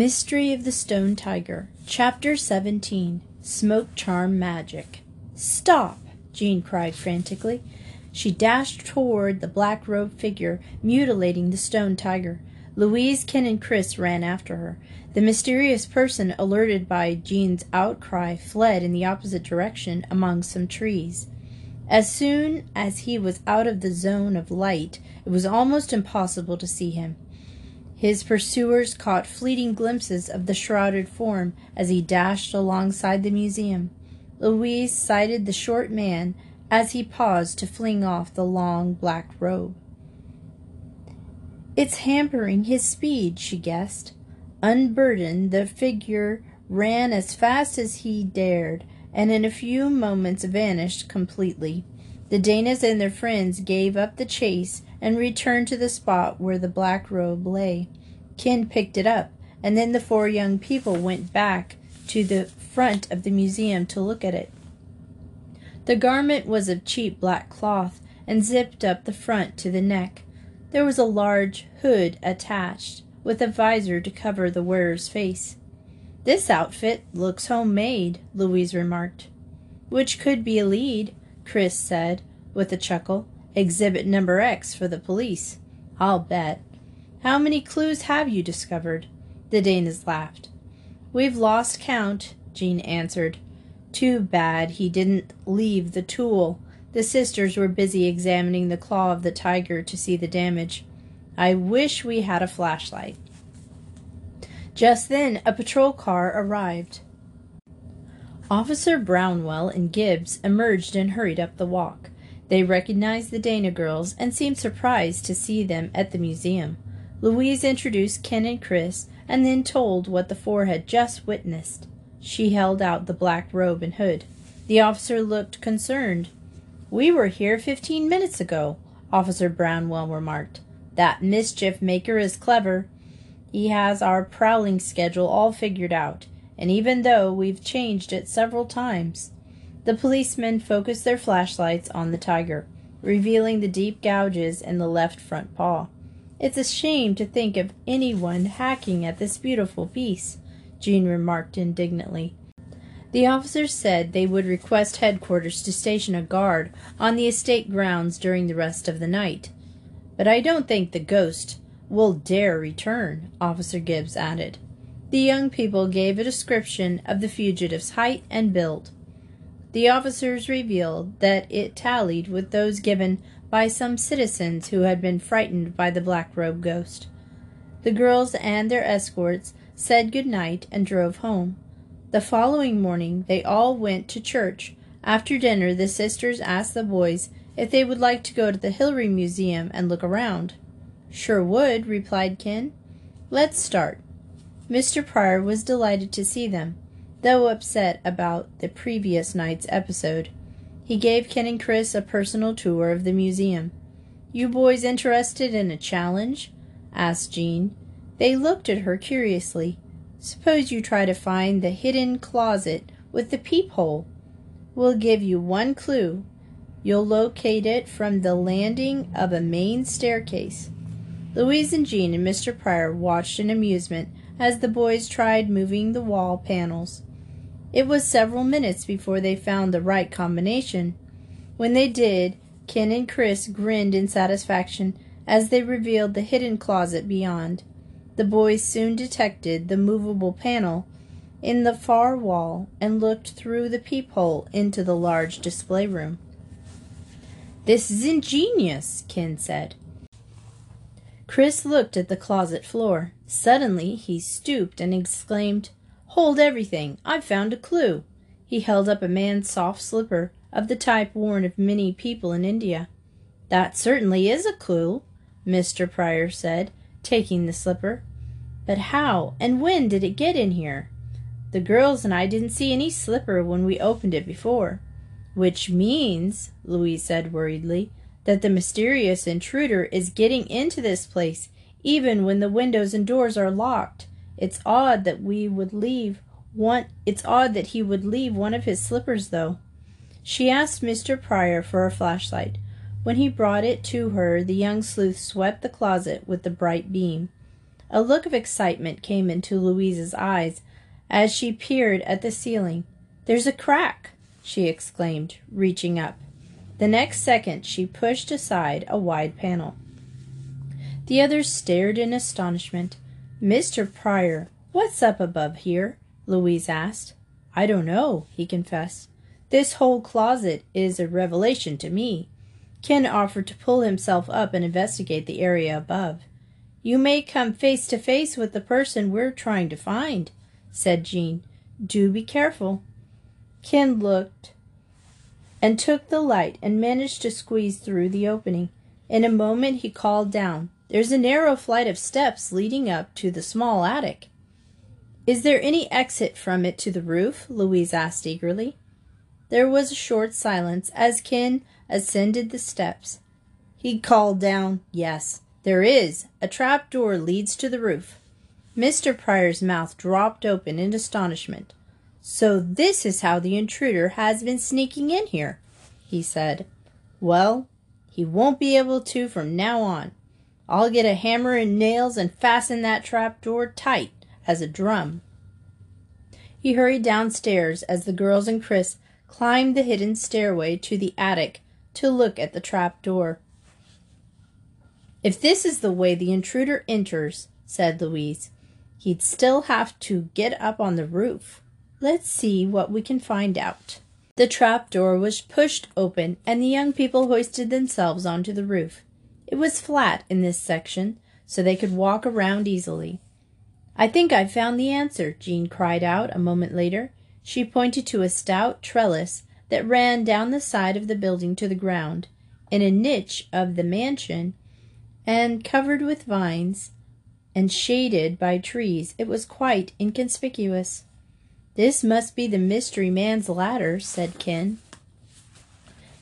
Mystery of the Stone Tiger, Chapter 17 Smoke Charm Magic. Stop! Jean cried frantically. She dashed toward the black robed figure mutilating the stone tiger. Louise, Ken, and Chris ran after her. The mysterious person, alerted by Jean's outcry, fled in the opposite direction among some trees. As soon as he was out of the zone of light, it was almost impossible to see him. His pursuers caught fleeting glimpses of the shrouded form as he dashed alongside the museum. Louise sighted the short man as he paused to fling off the long black robe. It's hampering his speed, she guessed. Unburdened, the figure ran as fast as he dared, and in a few moments vanished completely. The Danas and their friends gave up the chase and returned to the spot where the black robe lay. Ken picked it up, and then the four young people went back to the front of the museum to look at it. The garment was of cheap black cloth and zipped up the front to the neck. There was a large hood attached, with a visor to cover the wearer's face. This outfit looks homemade, Louise remarked. Which could be a lead, Chris said, with a chuckle. Exhibit number X for the police. I'll bet. How many clues have you discovered? The Danas laughed. We've lost count, Jean answered. Too bad he didn't leave the tool. The sisters were busy examining the claw of the tiger to see the damage. I wish we had a flashlight. Just then, a patrol car arrived. Officer Brownwell and Gibbs emerged and hurried up the walk. They recognized the Dana girls and seemed surprised to see them at the museum. Louise introduced Ken and Chris and then told what the four had just witnessed. She held out the black robe and hood. The officer looked concerned. We were here fifteen minutes ago, Officer Brownwell remarked. That mischief maker is clever. He has our prowling schedule all figured out, and even though we've changed it several times, the policemen focused their flashlights on the tiger, revealing the deep gouges in the left front paw. It's a shame to think of anyone hacking at this beautiful piece, Jean remarked indignantly. The officers said they would request headquarters to station a guard on the estate grounds during the rest of the night. But I don't think the ghost will dare return, Officer Gibbs added. The young people gave a description of the fugitive's height and build. The officers revealed that it tallied with those given by some citizens who had been frightened by the black robe ghost. The girls and their escorts said good night and drove home. The following morning they all went to church. After dinner, the sisters asked the boys if they would like to go to the Hillary Museum and look around. Sure would, replied Ken. Let's start. Mr. Pryor was delighted to see them though upset about the previous night's episode. He gave Ken and Chris a personal tour of the museum. You boys interested in a challenge? asked Jean. They looked at her curiously. Suppose you try to find the hidden closet with the peephole. We'll give you one clue. You'll locate it from the landing of a main staircase. Louise and Jean and Mr. Pryor watched in amusement as the boys tried moving the wall panels. It was several minutes before they found the right combination. When they did, Ken and Chris grinned in satisfaction as they revealed the hidden closet beyond. The boys soon detected the movable panel in the far wall and looked through the peephole into the large display room. This is ingenious, Ken said. Chris looked at the closet floor. Suddenly he stooped and exclaimed, Hold everything! I've found a clue. He held up a man's soft slipper of the type worn of many people in India. That certainly is a clue, Mr. Pryor said, taking the slipper. But how and when did it get in here? The girls and I didn't see any slipper when we opened it before. Which means, Louise said worriedly, that the mysterious intruder is getting into this place even when the windows and doors are locked. It's odd that we would leave one it's odd that he would leave one of his slippers though. She asked Mr. Pryor for a flashlight. When he brought it to her, the young sleuth swept the closet with the bright beam. A look of excitement came into Louise's eyes as she peered at the ceiling. There's a crack, she exclaimed, reaching up. The next second she pushed aside a wide panel. The others stared in astonishment. Mr. Pryor, what's up above here? Louise asked. I don't know, he confessed. This whole closet is a revelation to me. Ken offered to pull himself up and investigate the area above. You may come face to face with the person we're trying to find, said Jean. Do be careful. Ken looked and took the light and managed to squeeze through the opening. In a moment he called down, There's a narrow flight of steps leading up to the small attic. Is there any exit from it to the roof? Louise asked eagerly. There was a short silence as Ken ascended the steps. He called down, Yes, there is. A trap door leads to the roof. Mr. Pryor's mouth dropped open in astonishment. So this is how the intruder has been sneaking in here, he said. Well, he won't be able to from now on. I'll get a hammer and nails and fasten that trap door tight as a drum. He hurried downstairs as the girls and Chris climbed the hidden stairway to the attic to look at the trap door. If this is the way the intruder enters, said Louise, he'd still have to get up on the roof. Let's see what we can find out. The trap door was pushed open, and the young people hoisted themselves onto the roof. It was flat in this section, so they could walk around easily. I think I've found the answer, Jean cried out a moment later. She pointed to a stout trellis that ran down the side of the building to the ground, in a niche of the mansion, and covered with vines and shaded by trees. It was quite inconspicuous. This must be the mystery man's ladder, said Ken.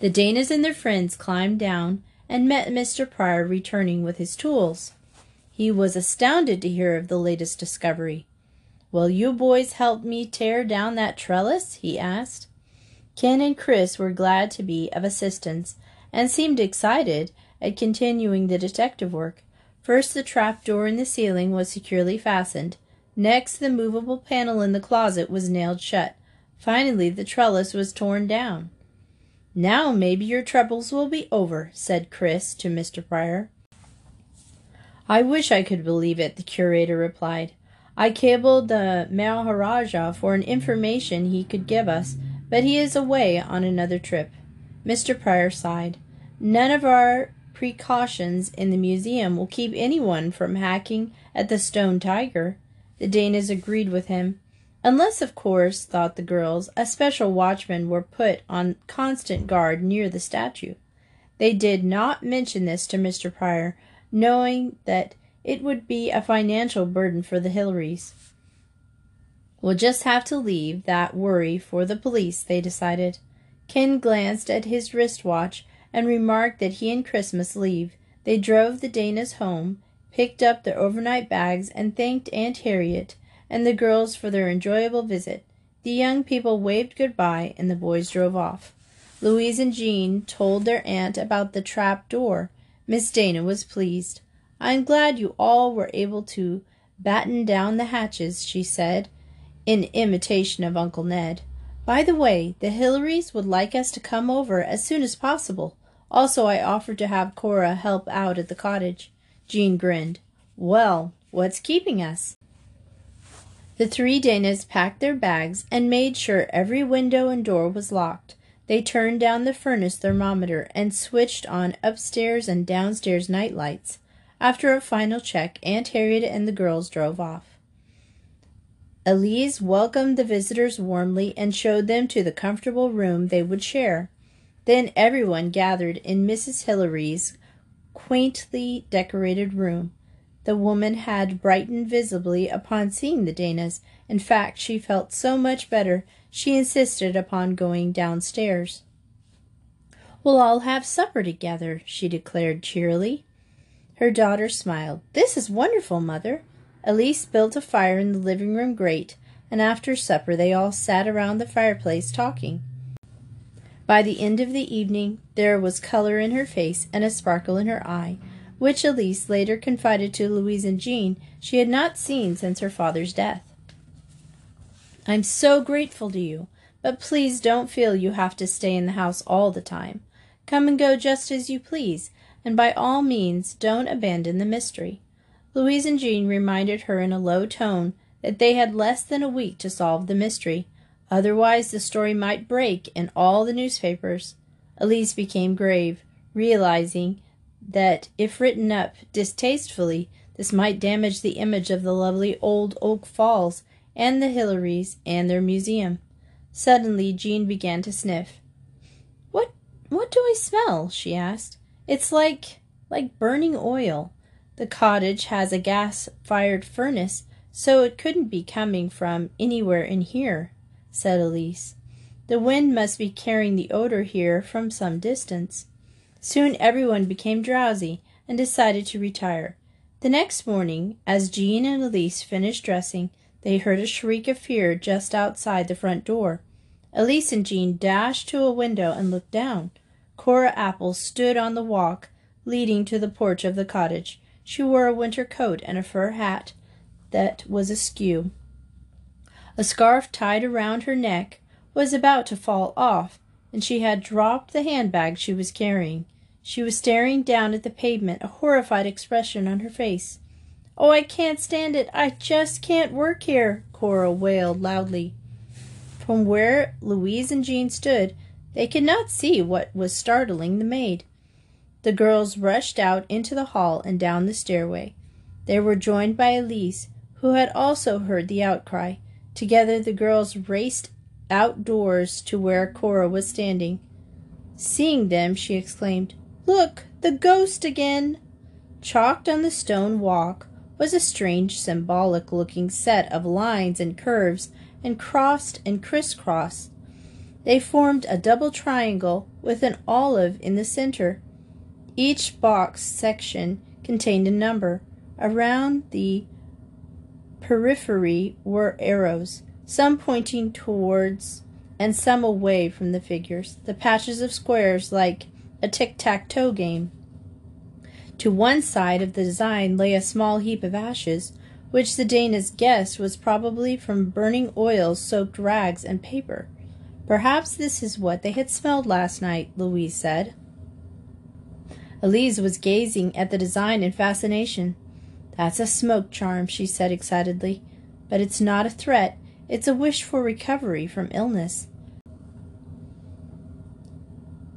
The Danas and their friends climbed down and met Mr. Pryor returning with his tools. He was astounded to hear of the latest discovery. Will you boys help me tear down that trellis? he asked. Ken and Chris were glad to be of assistance and seemed excited at continuing the detective work. First, the trap door in the ceiling was securely fastened. Next, the movable panel in the closet was nailed shut. Finally, the trellis was torn down. Now maybe your troubles will be over, said Chris to Mr. Pryor. I wish I could believe it, the curator replied. I cabled the Maharaja for an information he could give us, but he is away on another trip. Mr. Pryor sighed. None of our precautions in the museum will keep anyone from hacking at the stone tiger. The Danas agreed with him. Unless, of course, thought the girls, a special watchman were put on constant guard near the statue. They did not mention this to Mr. Pryor, knowing that it would be a financial burden for the Hillarys. We'll just have to leave that worry for the police, they decided. Ken glanced at his wristwatch and remarked that he and Christmas leave. They drove the Danas home, picked up their overnight bags, and thanked Aunt Harriet and the girls for their enjoyable visit. The young people waved goodbye, and the boys drove off. Louise and Jean told their aunt about the trap door. Miss Dana was pleased. I'm glad you all were able to batten down the hatches, she said, in imitation of Uncle Ned. By the way, the Hillarys would like us to come over as soon as possible. Also, I offered to have Cora help out at the cottage. Jean grinned. Well, what's keeping us? The three Danas packed their bags and made sure every window and door was locked. They turned down the furnace thermometer and switched on upstairs and downstairs night lights. After a final check, Aunt Harriet and the girls drove off. Elise welcomed the visitors warmly and showed them to the comfortable room they would share. Then everyone gathered in Mrs. Hillary's quaintly decorated room. The woman had brightened visibly upon seeing the Danas. In fact, she felt so much better she insisted upon going downstairs. We'll all have supper together, she declared cheerily. Her daughter smiled. This is wonderful, Mother. Elise built a fire in the living room grate, and after supper they all sat around the fireplace talking. By the end of the evening there was color in her face and a sparkle in her eye. Which Elise later confided to Louise and Jean she had not seen since her father's death. I'm so grateful to you, but please don't feel you have to stay in the house all the time. Come and go just as you please, and by all means don't abandon the mystery. Louise and Jean reminded her in a low tone that they had less than a week to solve the mystery, otherwise the story might break in all the newspapers. Elise became grave, realizing that if written up distastefully, this might damage the image of the lovely old Oak Falls and the Hillarys and their museum. Suddenly Jean began to sniff. What what do I smell? she asked. It's like like burning oil. The cottage has a gas fired furnace, so it couldn't be coming from anywhere in here, said Elise. The wind must be carrying the odor here from some distance. Soon everyone became drowsy and decided to retire. The next morning, as Jean and Elise finished dressing, they heard a shriek of fear just outside the front door. Elise and Jean dashed to a window and looked down. Cora Appel stood on the walk leading to the porch of the cottage. She wore a winter coat and a fur hat that was askew. A scarf tied around her neck was about to fall off, and she had dropped the handbag she was carrying. She was staring down at the pavement, a horrified expression on her face. Oh, I can't stand it. I just can't work here, Cora wailed loudly. From where Louise and Jean stood, they could not see what was startling the maid. The girls rushed out into the hall and down the stairway. They were joined by Elise, who had also heard the outcry. Together the girls raced outdoors to where Cora was standing. Seeing them, she exclaimed, Look, the ghost again! Chalked on the stone walk was a strange symbolic looking set of lines and curves and crossed and crisscrossed. They formed a double triangle with an olive in the center. Each box section contained a number. Around the periphery were arrows, some pointing towards and some away from the figures, the patches of squares like a tic tac toe game. To one side of the design lay a small heap of ashes, which the Danas guessed was probably from burning oil soaked rags and paper. Perhaps this is what they had smelled last night, Louise said. Elise was gazing at the design in fascination. That's a smoke charm, she said excitedly. But it's not a threat. It's a wish for recovery from illness.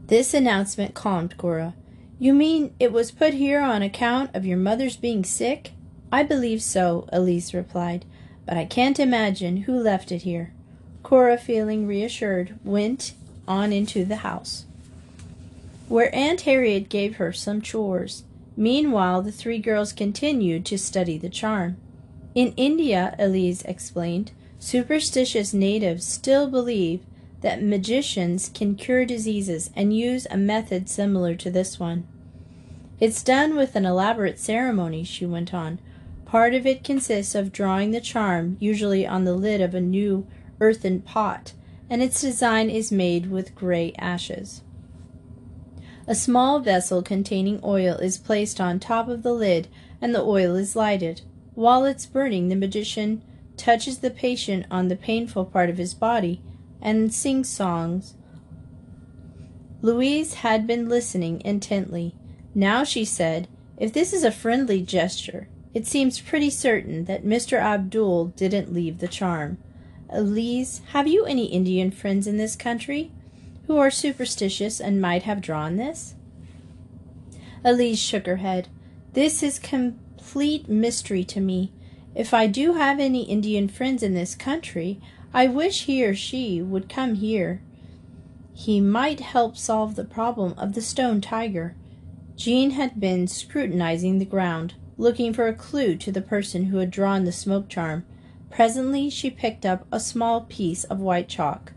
This announcement calmed Cora. You mean it was put here on account of your mother's being sick? I believe so, Elise replied, but I can't imagine who left it here. Cora, feeling reassured, went on into the house, where Aunt Harriet gave her some chores. Meanwhile, the three girls continued to study the charm. In India, Elise explained, Superstitious natives still believe that magicians can cure diseases and use a method similar to this one. It's done with an elaborate ceremony, she went on. Part of it consists of drawing the charm, usually on the lid of a new earthen pot, and its design is made with gray ashes. A small vessel containing oil is placed on top of the lid, and the oil is lighted. While it's burning, the magician touches the patient on the painful part of his body, and sings songs. Louise had been listening intently. Now she said, If this is a friendly gesture, it seems pretty certain that Mr. Abdul didn't leave the charm. Elise, have you any Indian friends in this country who are superstitious and might have drawn this? Elise shook her head. This is complete mystery to me. If I do have any Indian friends in this country, I wish he or she would come here. He might help solve the problem of the stone tiger. Jean had been scrutinizing the ground, looking for a clue to the person who had drawn the smoke charm. Presently she picked up a small piece of white chalk.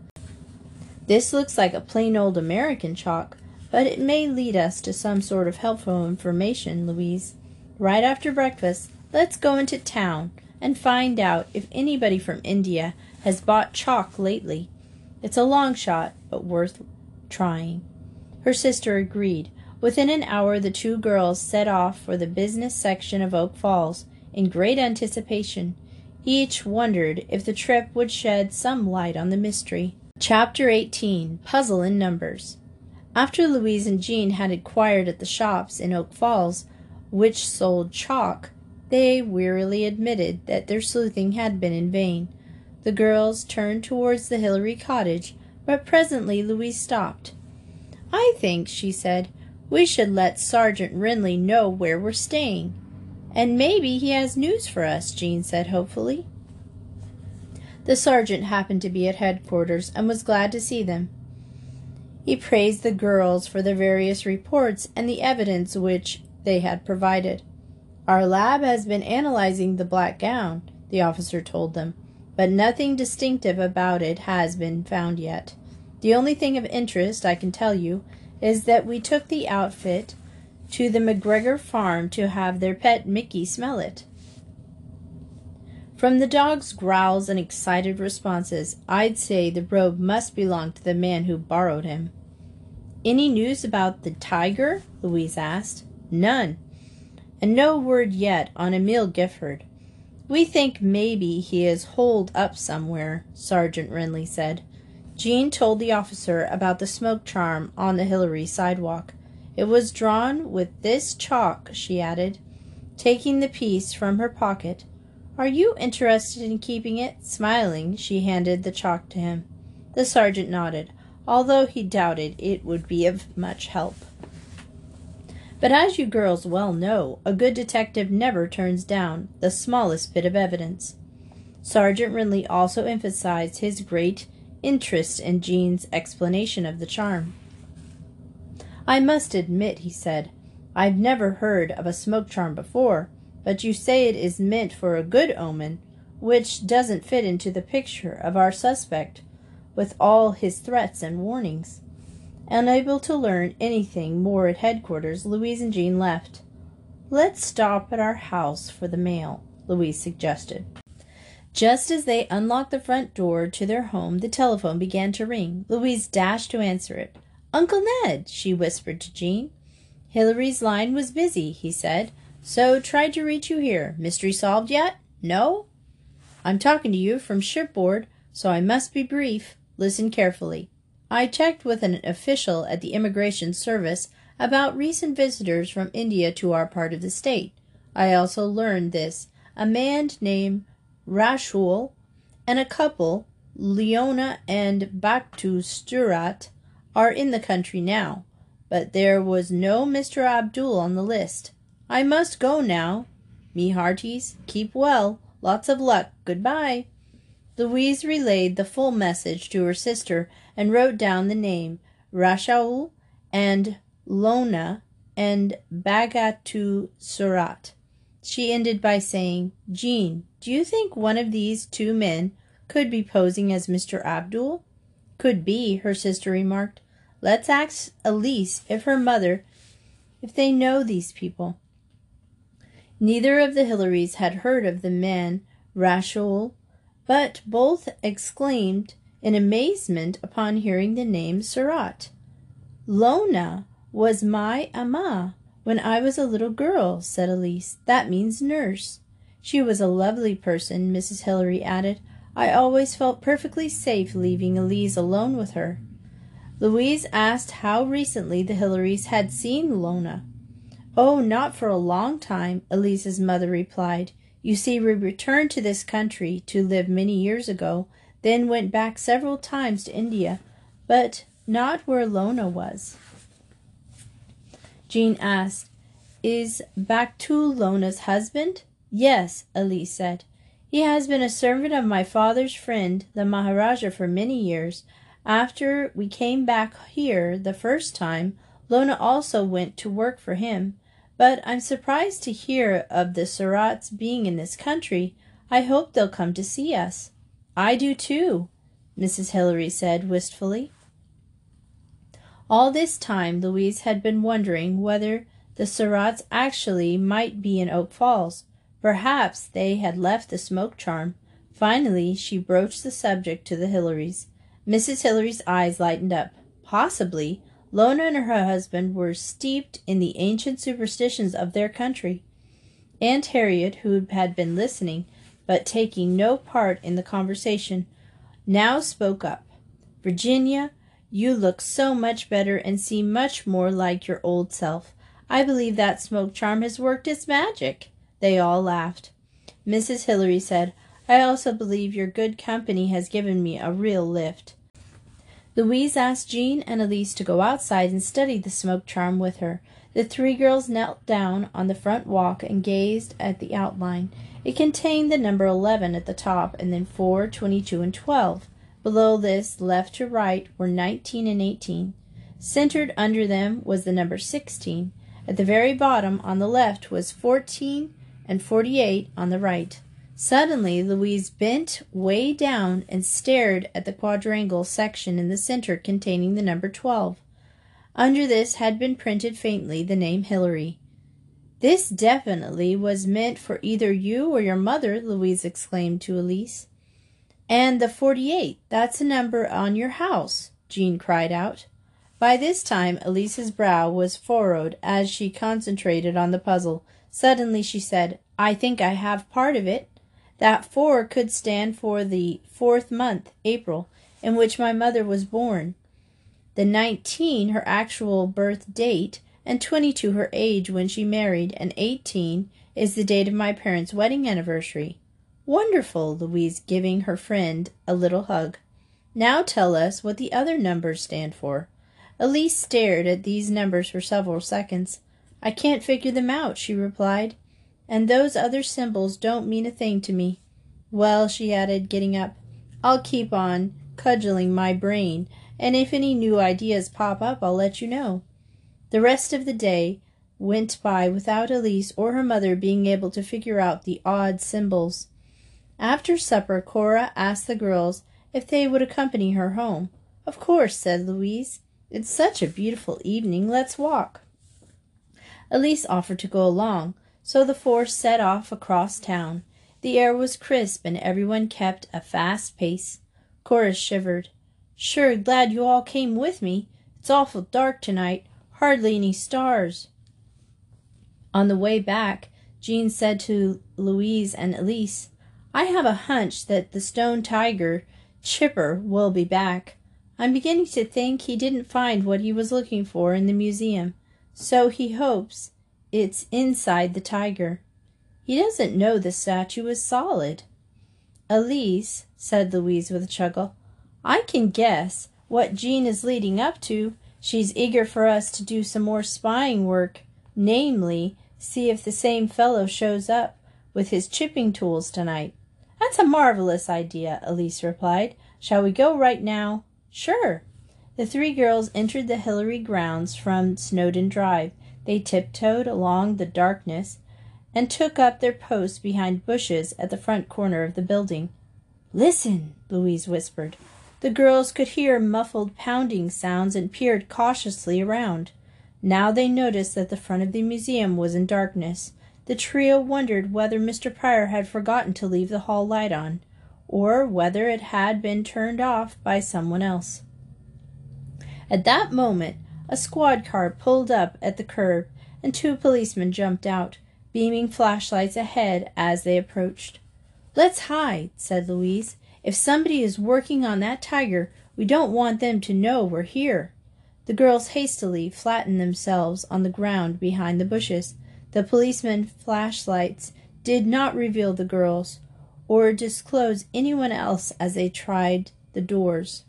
This looks like a plain old American chalk, but it may lead us to some sort of helpful information, Louise. Right after breakfast, Let's go into town and find out if anybody from India has bought chalk lately. It's a long shot, but worth trying. Her sister agreed. Within an hour, the two girls set off for the business section of Oak Falls in great anticipation. Each wondered if the trip would shed some light on the mystery. Chapter 18 Puzzle in Numbers After Louise and Jean had inquired at the shops in Oak Falls which sold chalk, they wearily admitted that their sleuthing had been in vain. The girls turned towards the Hillary cottage, but presently Louise stopped. I think, she said, we should let Sergeant Renly know where we're staying. And maybe he has news for us, Jean said hopefully. The sergeant happened to be at headquarters and was glad to see them. He praised the girls for their various reports and the evidence which they had provided. Our lab has been analyzing the black gown, the officer told them, but nothing distinctive about it has been found yet. The only thing of interest, I can tell you, is that we took the outfit to the McGregor farm to have their pet Mickey smell it. From the dog's growls and excited responses, I'd say the robe must belong to the man who borrowed him. Any news about the tiger? Louise asked. None. And no word yet on Emil Gifford. We think maybe he is holed up somewhere, Sergeant Renly said. Jean told the officer about the smoke charm on the Hillary sidewalk. It was drawn with this chalk, she added, taking the piece from her pocket. Are you interested in keeping it? Smiling, she handed the chalk to him. The sergeant nodded, although he doubted it would be of much help. But as you girls well know, a good detective never turns down the smallest bit of evidence. Sergeant Renly also emphasized his great interest in Jean's explanation of the charm. I must admit, he said, I've never heard of a smoke charm before, but you say it is meant for a good omen, which doesn't fit into the picture of our suspect, with all his threats and warnings. Unable to learn anything more at headquarters, Louise and Jean left. Let's stop at our house for the mail, Louise suggested. Just as they unlocked the front door to their home, the telephone began to ring. Louise dashed to answer it. Uncle Ned, she whispered to Jean. Hillary's line was busy, he said, so tried to reach you here. Mystery solved yet? No? I'm talking to you from shipboard, so I must be brief. Listen carefully. I checked with an official at the Immigration Service about recent visitors from India to our part of the state. I also learned this. A man named Rashul, and a couple, Leona and Baktu Surat, are in the country now, but there was no Mr. Abdul on the list. I must go now. Me hearties, keep well. Lots of luck. Goodbye. Louise relayed the full message to her sister and wrote down the name Rashaul and Lona and Bagatu Surat. She ended by saying, Jean, do you think one of these two men could be posing as Mr. Abdul? Could be, her sister remarked. Let's ask Elise if her mother, if they know these people. Neither of the Hillarys had heard of the man Rashul, but both exclaimed in amazement upon hearing the name Surat. Lona was my ama when I was a little girl, said Elise. That means nurse. She was a lovely person, Mrs. Hilary added. I always felt perfectly safe leaving Elise alone with her. Louise asked how recently the Hillarys had seen Lona. Oh, not for a long time, Elise's mother replied. You see, we returned to this country to live many years ago, then went back several times to India, but not where Lona was. Jean asked, Is Baktu Lona's husband? Yes, Elise said. He has been a servant of my father's friend, the Maharaja, for many years. After we came back here the first time, Lona also went to work for him. But I'm surprised to hear of the Surats being in this country. I hope they'll come to see us. I do too, Mrs. Hilary said wistfully. All this time Louise had been wondering whether the Surats actually might be in Oak Falls. Perhaps they had left the smoke charm. Finally, she broached the subject to the Hillarys. Mrs. Hillary's eyes lightened up. Possibly. Lona and her husband were steeped in the ancient superstitions of their country. Aunt Harriet, who had been listening, but taking no part in the conversation, now spoke up. Virginia, you look so much better and seem much more like your old self. I believe that smoke charm has worked its magic. They all laughed. Mrs. Hilary said, I also believe your good company has given me a real lift. Louise asked Jean and Elise to go outside and study the smoke charm with her. The three girls knelt down on the front walk and gazed at the outline. It contained the number 11 at the top and then 4, 22, and 12. Below this, left to right, were 19 and 18. Centered under them was the number 16. At the very bottom, on the left, was 14 and 48 on the right. Suddenly, Louise bent way down and stared at the quadrangle section in the center containing the number 12. Under this had been printed faintly the name Hilary. This definitely was meant for either you or your mother, Louise exclaimed to Elise. And the 48, that's a number on your house, Jean cried out. By this time, Elise's brow was furrowed as she concentrated on the puzzle. Suddenly she said, I think I have part of it. That four could stand for the fourth month, April, in which my mother was born. The nineteen, her actual birth date, and twenty-two, her age when she married, and eighteen is the date of my parents' wedding anniversary. Wonderful, Louise giving her friend a little hug. Now tell us what the other numbers stand for. Elise stared at these numbers for several seconds. I can't figure them out, she replied. And those other symbols don't mean a thing to me. Well, she added, getting up, I'll keep on cudgeling my brain, and if any new ideas pop up, I'll let you know. The rest of the day went by without Elise or her mother being able to figure out the odd symbols. After supper, Cora asked the girls if they would accompany her home. Of course, said Louise. It's such a beautiful evening. Let's walk. Elise offered to go along, so the four set off across town. The air was crisp and everyone kept a fast pace. Cora shivered. Sure glad you all came with me. It's awful dark tonight. Hardly any stars. On the way back, Jean said to Louise and Elise, I have a hunch that the stone tiger, Chipper, will be back. I'm beginning to think he didn't find what he was looking for in the museum, so he hopes it's inside the tiger. He doesn't know the statue is solid. Elise, said Louise with a chuckle, I can guess what Jean is leading up to. She's eager for us to do some more spying work, namely, see if the same fellow shows up with his chipping tools tonight. That's a marvelous idea, Elise replied. Shall we go right now? Sure. The three girls entered the Hilary grounds from Snowdon Drive. They tiptoed along the darkness and took up their posts behind bushes at the front corner of the building. Listen, Louise whispered. The girls could hear muffled pounding sounds and peered cautiously around. Now they noticed that the front of the museum was in darkness. The trio wondered whether Mr. Pryor had forgotten to leave the hall light on, or whether it had been turned off by someone else. At that moment, a squad car pulled up at the curb, and two policemen jumped out, beaming flashlights ahead as they approached. Let's hide, said Louise. If somebody is working on that tiger, we don't want them to know we're here. The girls hastily flattened themselves on the ground behind the bushes. The policemen's flashlights did not reveal the girls or disclose anyone else as they tried the doors.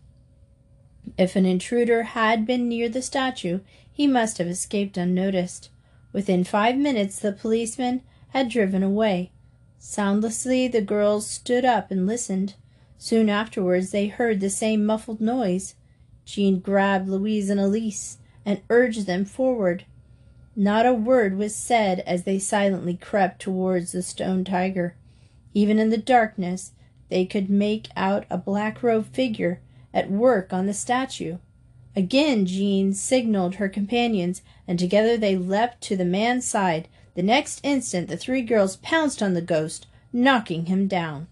If an intruder had been near the statue, he must have escaped unnoticed. Within five minutes, the policeman had driven away. Soundlessly, the girls stood up and listened. Soon afterwards, they heard the same muffled noise. Jean grabbed Louise and Elise and urged them forward. Not a word was said as they silently crept towards the stone tiger. Even in the darkness, they could make out a black robed figure at work on the statue. Again Jean signaled her companions, and together they leapt to the man's side. The next instant the three girls pounced on the ghost, knocking him down.